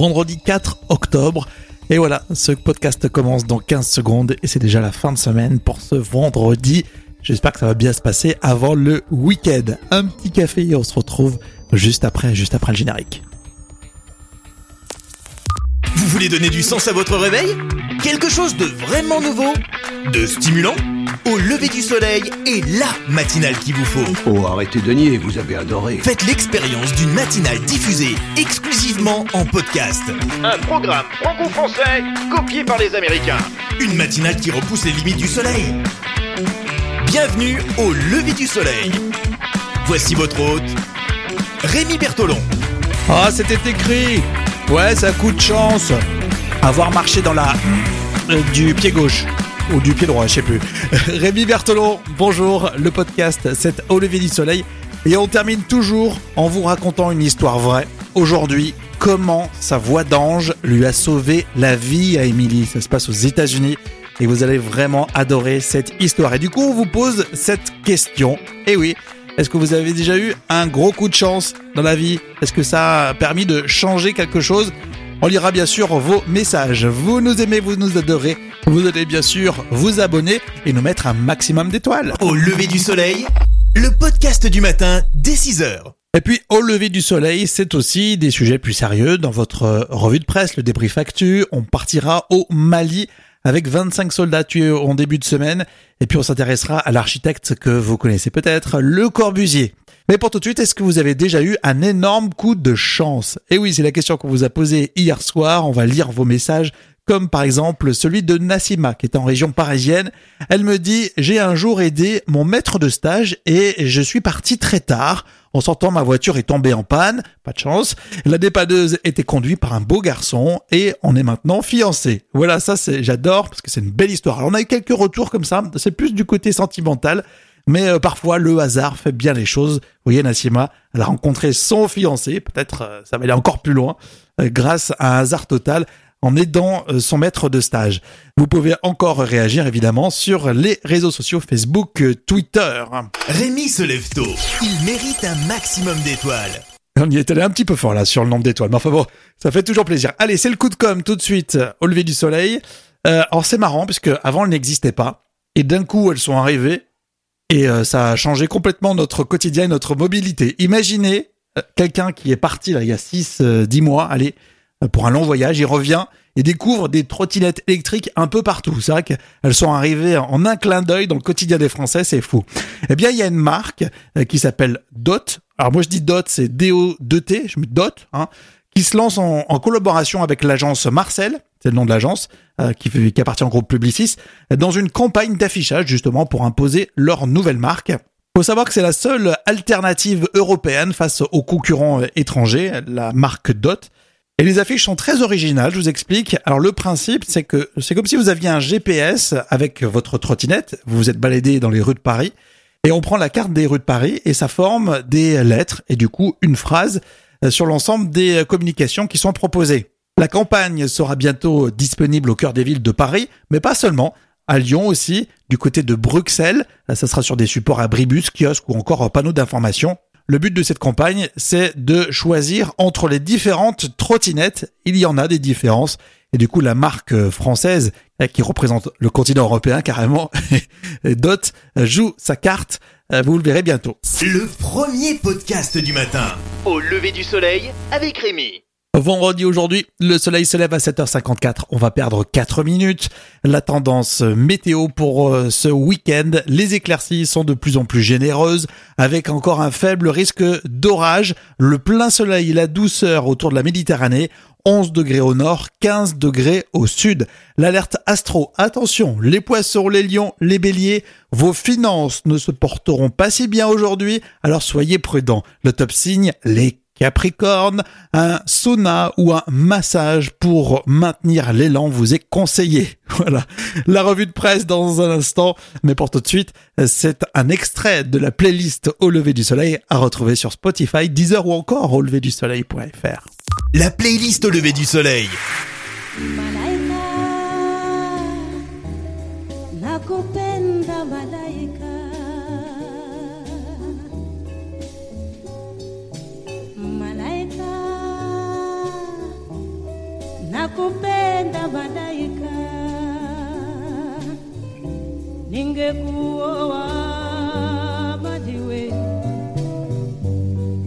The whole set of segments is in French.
vendredi 4 octobre. Et voilà, ce podcast commence dans 15 secondes et c'est déjà la fin de semaine pour ce vendredi. J'espère que ça va bien se passer avant le week-end. Un petit café et on se retrouve juste après, juste après le générique. Vous voulez donner du sens à votre réveil? Quelque chose de vraiment nouveau? De stimulant? Au lever du soleil et la matinale qu'il vous faut. Oh, arrêtez de nier, vous avez adoré. Faites l'expérience d'une matinale diffusée exclusivement en podcast. Un programme franco-français copié par les Américains. Une matinale qui repousse les limites du soleil. Bienvenue au lever du soleil. Voici votre hôte, Rémi Bertolon. Ah, c'était écrit Ouais, ça coup de chance Avoir marché dans la... euh, du pied gauche. Ou du pied droit, je sais plus. Rémi Berthelon, bonjour. Le podcast, c'est Au lever du soleil. Et on termine toujours en vous racontant une histoire vraie. Aujourd'hui, comment sa voix d'ange lui a sauvé la vie à Émilie. Ça se passe aux États-Unis. Et vous allez vraiment adorer cette histoire. Et du coup, on vous pose cette question. Et oui, est-ce que vous avez déjà eu un gros coup de chance dans la vie? Est-ce que ça a permis de changer quelque chose? On lira bien sûr vos messages. Vous nous aimez, vous nous adorez. Vous allez bien sûr vous abonner et nous mettre un maximum d'étoiles. Au lever du soleil, le podcast du matin dès 6h. Et puis, au lever du soleil, c'est aussi des sujets plus sérieux. Dans votre euh, revue de presse, le débrief actu, on partira au Mali avec 25 soldats tués en début de semaine. Et puis, on s'intéressera à l'architecte que vous connaissez peut-être, Le Corbusier. Mais pour tout de suite, est-ce que vous avez déjà eu un énorme coup de chance? Et oui, c'est la question qu'on vous a posée hier soir. On va lire vos messages comme par exemple celui de Nassima qui est en région parisienne. Elle me dit j'ai un jour aidé mon maître de stage et je suis parti très tard. En sortant, ma voiture est tombée en panne, pas de chance. La dépanneuse était conduite par un beau garçon et on est maintenant fiancés. Voilà, ça c'est j'adore parce que c'est une belle histoire. Alors, on a eu quelques retours comme ça, c'est plus du côté sentimental. Mais euh, parfois, le hasard fait bien les choses. Vous voyez, Nassima, elle a rencontré son fiancé. Peut-être euh, ça va aller encore plus loin euh, grâce à un hasard total en aidant euh, son maître de stage. Vous pouvez encore réagir évidemment sur les réseaux sociaux Facebook, euh, Twitter. Rémi se lève tôt. Il mérite un maximum d'étoiles. On y est allé un petit peu fort là sur le nombre d'étoiles, mais enfin bon, ça fait toujours plaisir. Allez, c'est le coup de com tout de suite au lever du soleil. Euh, alors c'est marrant puisque avant elles n'existaient pas et d'un coup elles sont arrivées et euh, ça a changé complètement notre quotidien et notre mobilité. Imaginez euh, quelqu'un qui est parti là il y a 6 10 mois, allez, pour un long voyage, il revient et découvre des trottinettes électriques un peu partout. C'est vrai qu'elles sont arrivées en un clin d'œil dans le quotidien des Français, c'est fou. Eh bien, il y a une marque euh, qui s'appelle Dot. Alors moi je dis Dot, c'est D-O-2-T, je mets Dot, hein, qui se lance en, collaboration avec l'agence Marcel, c'est le nom de l'agence, euh, qui, qui appartient au groupe Publicis, dans une campagne d'affichage justement pour imposer leur nouvelle marque. Faut savoir que c'est la seule alternative européenne face aux concurrents euh, étrangers, la marque Dot. Et les affiches sont très originales, je vous explique. Alors le principe, c'est que c'est comme si vous aviez un GPS avec votre trottinette, vous vous êtes baladé dans les rues de Paris, et on prend la carte des rues de Paris et ça forme des lettres et du coup une phrase euh, sur l'ensemble des communications qui sont proposées. La campagne sera bientôt disponible au cœur des villes de Paris, mais pas seulement. À Lyon aussi, du côté de Bruxelles, ça sera sur des supports abribus, kiosques ou encore panneaux d'information. Le but de cette campagne, c'est de choisir entre les différentes trottinettes. Il y en a des différences. Et du coup, la marque française, euh, qui représente le continent européen carrément, Dot, joue sa carte. Euh, Vous le verrez bientôt. Le premier podcast du matin. Au lever du soleil avec Rémi. Vendredi aujourd'hui, le soleil se lève à 7h54. On va perdre 4 minutes. La tendance météo pour euh, ce week-end, les éclaircies sont de plus en plus généreuses, avec encore un faible risque d'orage. Le plein soleil et la douceur autour de la Méditerranée. 11 degrés au nord, 15 degrés au sud. L'alerte astro, attention, les poissons, les lions, les béliers, vos finances ne se porteront pas si bien aujourd'hui, alors soyez prudents. Le top signe, les Capricorne, un sauna ou un massage pour maintenir l'élan vous est conseillé. Voilà. La revue de presse dans un instant, mais pour tout de suite, c'est un extrait de la playlist Au lever du soleil à retrouver sur Spotify, Deezer ou encore au lever du soleil.fr. La playlist au lever du soleil. Nakupenda malaika. Ningekuoa maliwe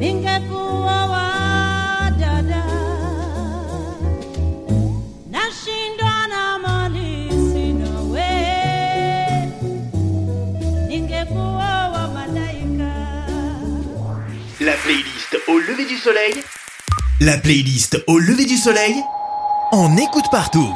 ningekuoa dada nashindwa na mali sina we ningekuoa malaika. La playlist au lever du soleil. La playlist au lever du soleil. On écoute partout.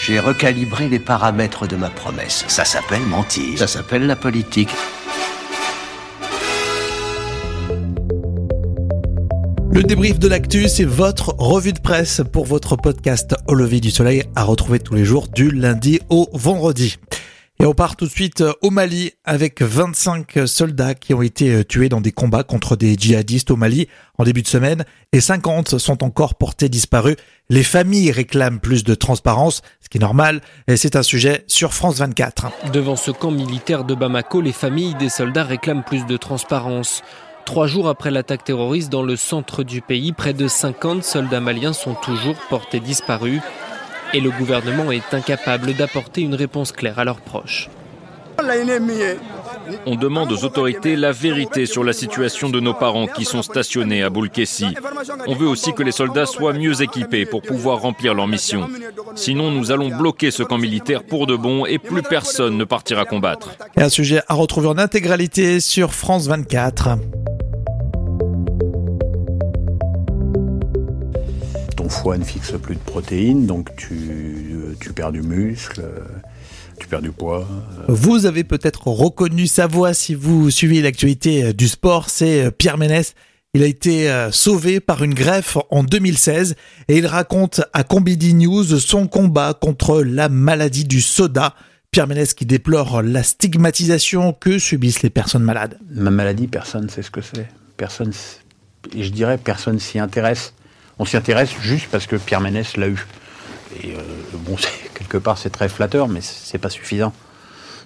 J'ai recalibré les paramètres de ma promesse. Ça s'appelle mentir. Ça s'appelle la politique. Le débrief de l'actu, c'est votre revue de presse pour votre podcast Au lever du soleil à retrouver tous les jours du lundi au vendredi. Et on part tout de suite au Mali avec 25 soldats qui ont été tués dans des combats contre des djihadistes au Mali en début de semaine et 50 sont encore portés disparus. Les familles réclament plus de transparence, ce qui est normal, et c'est un sujet sur France 24. Devant ce camp militaire de Bamako, les familles des soldats réclament plus de transparence. Trois jours après l'attaque terroriste dans le centre du pays, près de 50 soldats maliens sont toujours portés disparus et le gouvernement est incapable d'apporter une réponse claire à leurs proches. On demande aux autorités la vérité sur la situation de nos parents qui sont stationnés à Boulkessi. On veut aussi que les soldats soient mieux équipés pour pouvoir remplir leur mission. Sinon, nous allons bloquer ce camp militaire pour de bon et plus personne ne partira combattre. Et un sujet à retrouver en intégralité sur France 24. Foie ne fixe plus de protéines, donc tu, tu perds du muscle, euh, tu perds du poids. Vous avez peut-être reconnu sa voix si vous suivez l'actualité du sport, c'est Pierre Ménès. Il a été euh, sauvé par une greffe en 2016 et il raconte à Combidi News son combat contre la maladie du soda. Pierre Ménès qui déplore la stigmatisation que subissent les personnes malades. Ma maladie, personne ne sait ce que c'est. Personne, et je dirais, personne s'y intéresse. On s'y intéresse juste parce que Pierre Ménès l'a eu. Et euh, bon, c'est- quelque part, c'est très flatteur, mais c'est pas suffisant.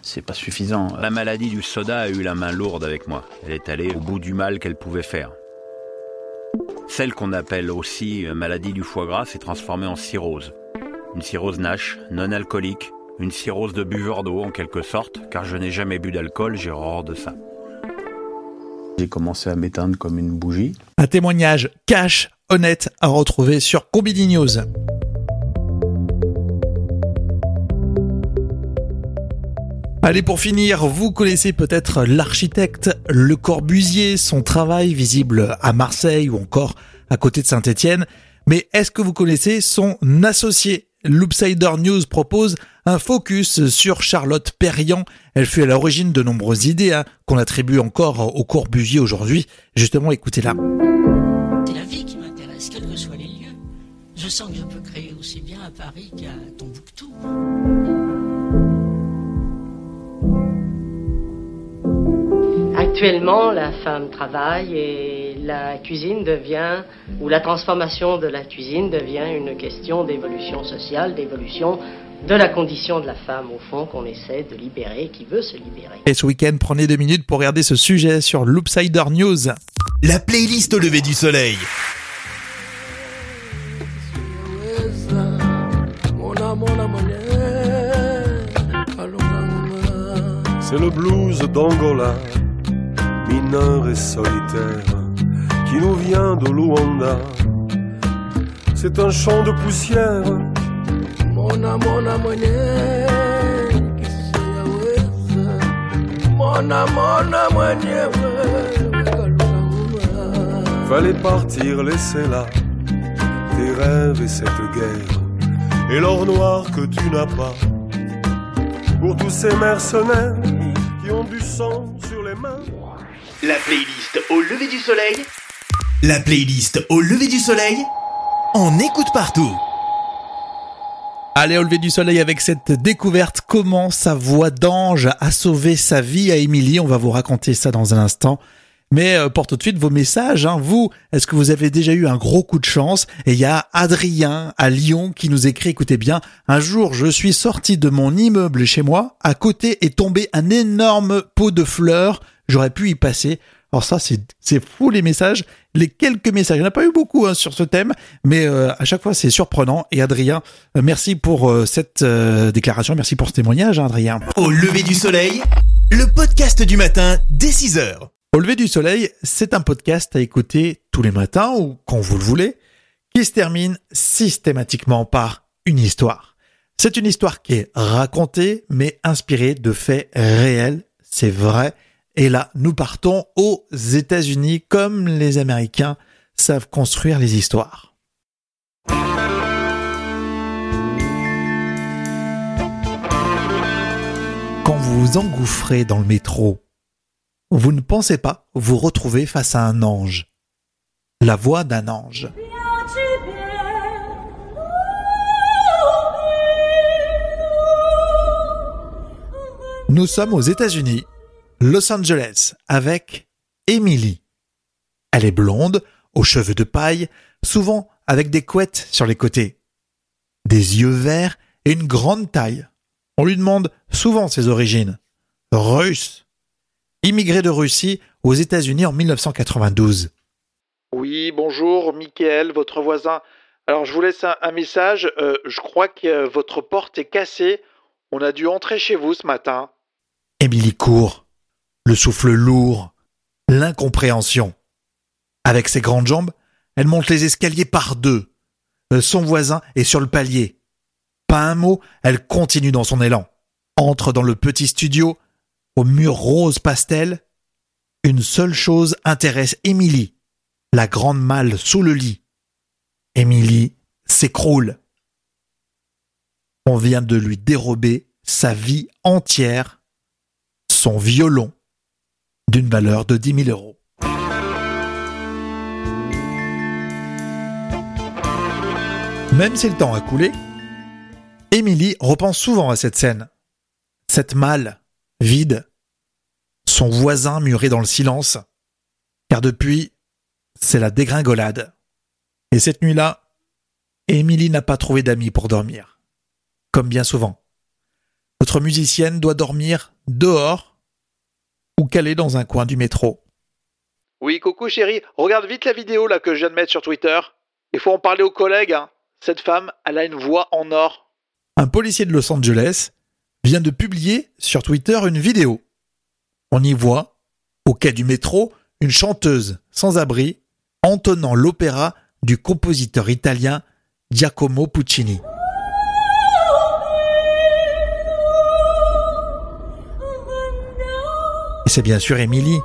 C'est pas suffisant. La maladie du soda a eu la main lourde avec moi. Elle est allée au bout du mal qu'elle pouvait faire. Celle qu'on appelle aussi euh, maladie du foie gras s'est transformée en cirrhose. Une cirrhose Nash, non alcoolique, une cirrhose de buveur d'eau en quelque sorte, car je n'ai jamais bu d'alcool, j'ai horreur de ça. J'ai commencé à m'éteindre comme une bougie. Un témoignage cash, honnête à retrouver sur Combini News. Allez, pour finir, vous connaissez peut-être l'architecte Le Corbusier, son travail visible à Marseille ou encore à côté de Saint-Étienne. Mais est-ce que vous connaissez son associé? Loopsider News propose un focus sur Charlotte Perriand. Elle fut à l'origine de nombreuses idées hein, qu'on attribue encore au Corbusier aujourd'hui. Justement, écoutez-la. Je sens que je peux créer aussi bien à Paris qu'à Tombouctou. Actuellement, la femme travaille et la cuisine devient, ou la transformation de la cuisine devient une question d'évolution sociale, d'évolution de la condition de la femme, au fond, qu'on essaie de libérer, qui veut se libérer. Et ce week-end, prenez deux minutes pour regarder ce sujet sur Loopsider News. La playlist au lever du soleil. C'est le blues d'Angola, mineur et solitaire, qui nous vient de Luanda. C'est un champ de poussière. Mona mona Mona mona Fallait partir, laisser là tes rêves et cette guerre, et l'or noir que tu n'as pas. Pour tous ces mercenaires sang sur les mains. La playlist au lever du soleil. La playlist au lever du soleil. On écoute partout. Allez, au lever du soleil avec cette découverte, comment sa voix d'ange a sauvé sa vie à Émilie. On va vous raconter ça dans un instant. Mais euh, pour tout de suite, vos messages, hein. vous, est-ce que vous avez déjà eu un gros coup de chance? Et il y a Adrien à Lyon qui nous écrit, écoutez bien, un jour je suis sorti de mon immeuble chez moi, à côté est tombé un énorme pot de fleurs, j'aurais pu y passer. Alors ça, c'est fou les messages, les quelques messages. Il n'y en a pas eu beaucoup hein, sur ce thème, mais euh, à chaque fois c'est surprenant. Et Adrien, euh, merci pour euh, cette déclaration, merci pour ce témoignage, hein, Adrien. Au lever du soleil, le podcast du matin dès 6 heures. Au lever du soleil, c'est un podcast à écouter tous les matins ou quand vous le voulez, qui se termine systématiquement par une histoire. C'est une histoire qui est racontée, mais inspirée de faits réels, c'est vrai. Et là, nous partons aux États-Unis, comme les Américains savent construire les histoires. Quand vous vous engouffrez dans le métro, vous ne pensez pas vous retrouver face à un ange. La voix d'un ange. Nous sommes aux États-Unis, Los Angeles, avec Emily. Elle est blonde, aux cheveux de paille, souvent avec des couettes sur les côtés, des yeux verts et une grande taille. On lui demande souvent ses origines. Russe. Immigrée de Russie aux États-Unis en 1992. Oui, bonjour, Mickaël, votre voisin. Alors, je vous laisse un, un message. Euh, je crois que euh, votre porte est cassée. On a dû entrer chez vous ce matin. Émilie court, le souffle lourd, l'incompréhension. Avec ses grandes jambes, elle monte les escaliers par deux. Euh, Son voisin est sur le palier. Pas un mot, elle continue dans son élan. Entre dans le petit studio, au mur rose pastel. Une seule chose intéresse Émilie, la grande malle sous le lit. Émilie s'écroule. On vient de lui dérober sa vie entière, son violon, d'une valeur de 10 000 euros. Même si le temps a coulé, Émilie repense souvent à cette scène. Cette malle, vide, son voisin muré dans le silence, car depuis, c'est la dégringolade. Et cette nuit-là, Émilie n'a pas trouvé d'amis pour dormir. Comme bien souvent. Notre musicienne doit dormir dehors ou calée dans un coin du métro. Oui, coucou chérie, regarde vite la vidéo là que je viens de mettre sur Twitter. Il faut en parler aux collègues. hein. Cette femme, elle a une voix en or. Un policier de Los Angeles vient de publier sur Twitter une vidéo. On y voit, au quai du métro, une chanteuse sans abri entonnant l'opéra du compositeur italien Giacomo Puccini. Et c'est bien sûr Émilie.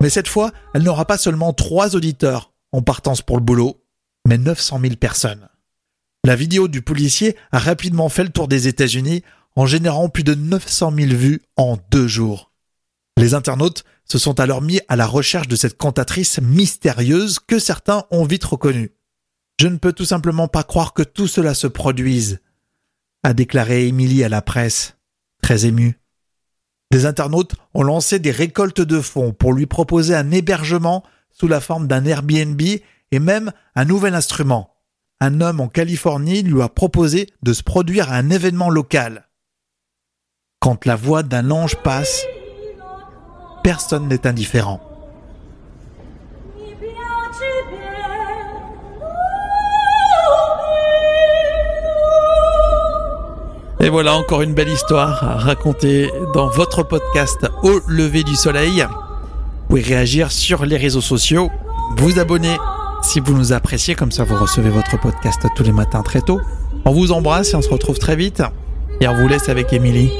Mais cette fois, elle n'aura pas seulement trois auditeurs en partance pour le boulot, mais 900 000 personnes. La vidéo du policier a rapidement fait le tour des États-Unis en générant plus de 900 000 vues en deux jours. Les internautes se sont alors mis à la recherche de cette cantatrice mystérieuse que certains ont vite reconnue. Je ne peux tout simplement pas croire que tout cela se produise, a déclaré Émilie à la presse, très émue. Des internautes ont lancé des récoltes de fonds pour lui proposer un hébergement sous la forme d'un Airbnb et même un nouvel instrument. Un homme en Californie lui a proposé de se produire à un événement local. Quand la voix d'un ange passe, personne n'est indifférent. Et voilà encore une belle histoire à raconter dans votre podcast Au lever du soleil. Vous pouvez réagir sur les réseaux sociaux, vous abonner si vous nous appréciez, comme ça vous recevez votre podcast tous les matins très tôt. On vous embrasse et on se retrouve très vite. Et on vous laisse avec Émilie.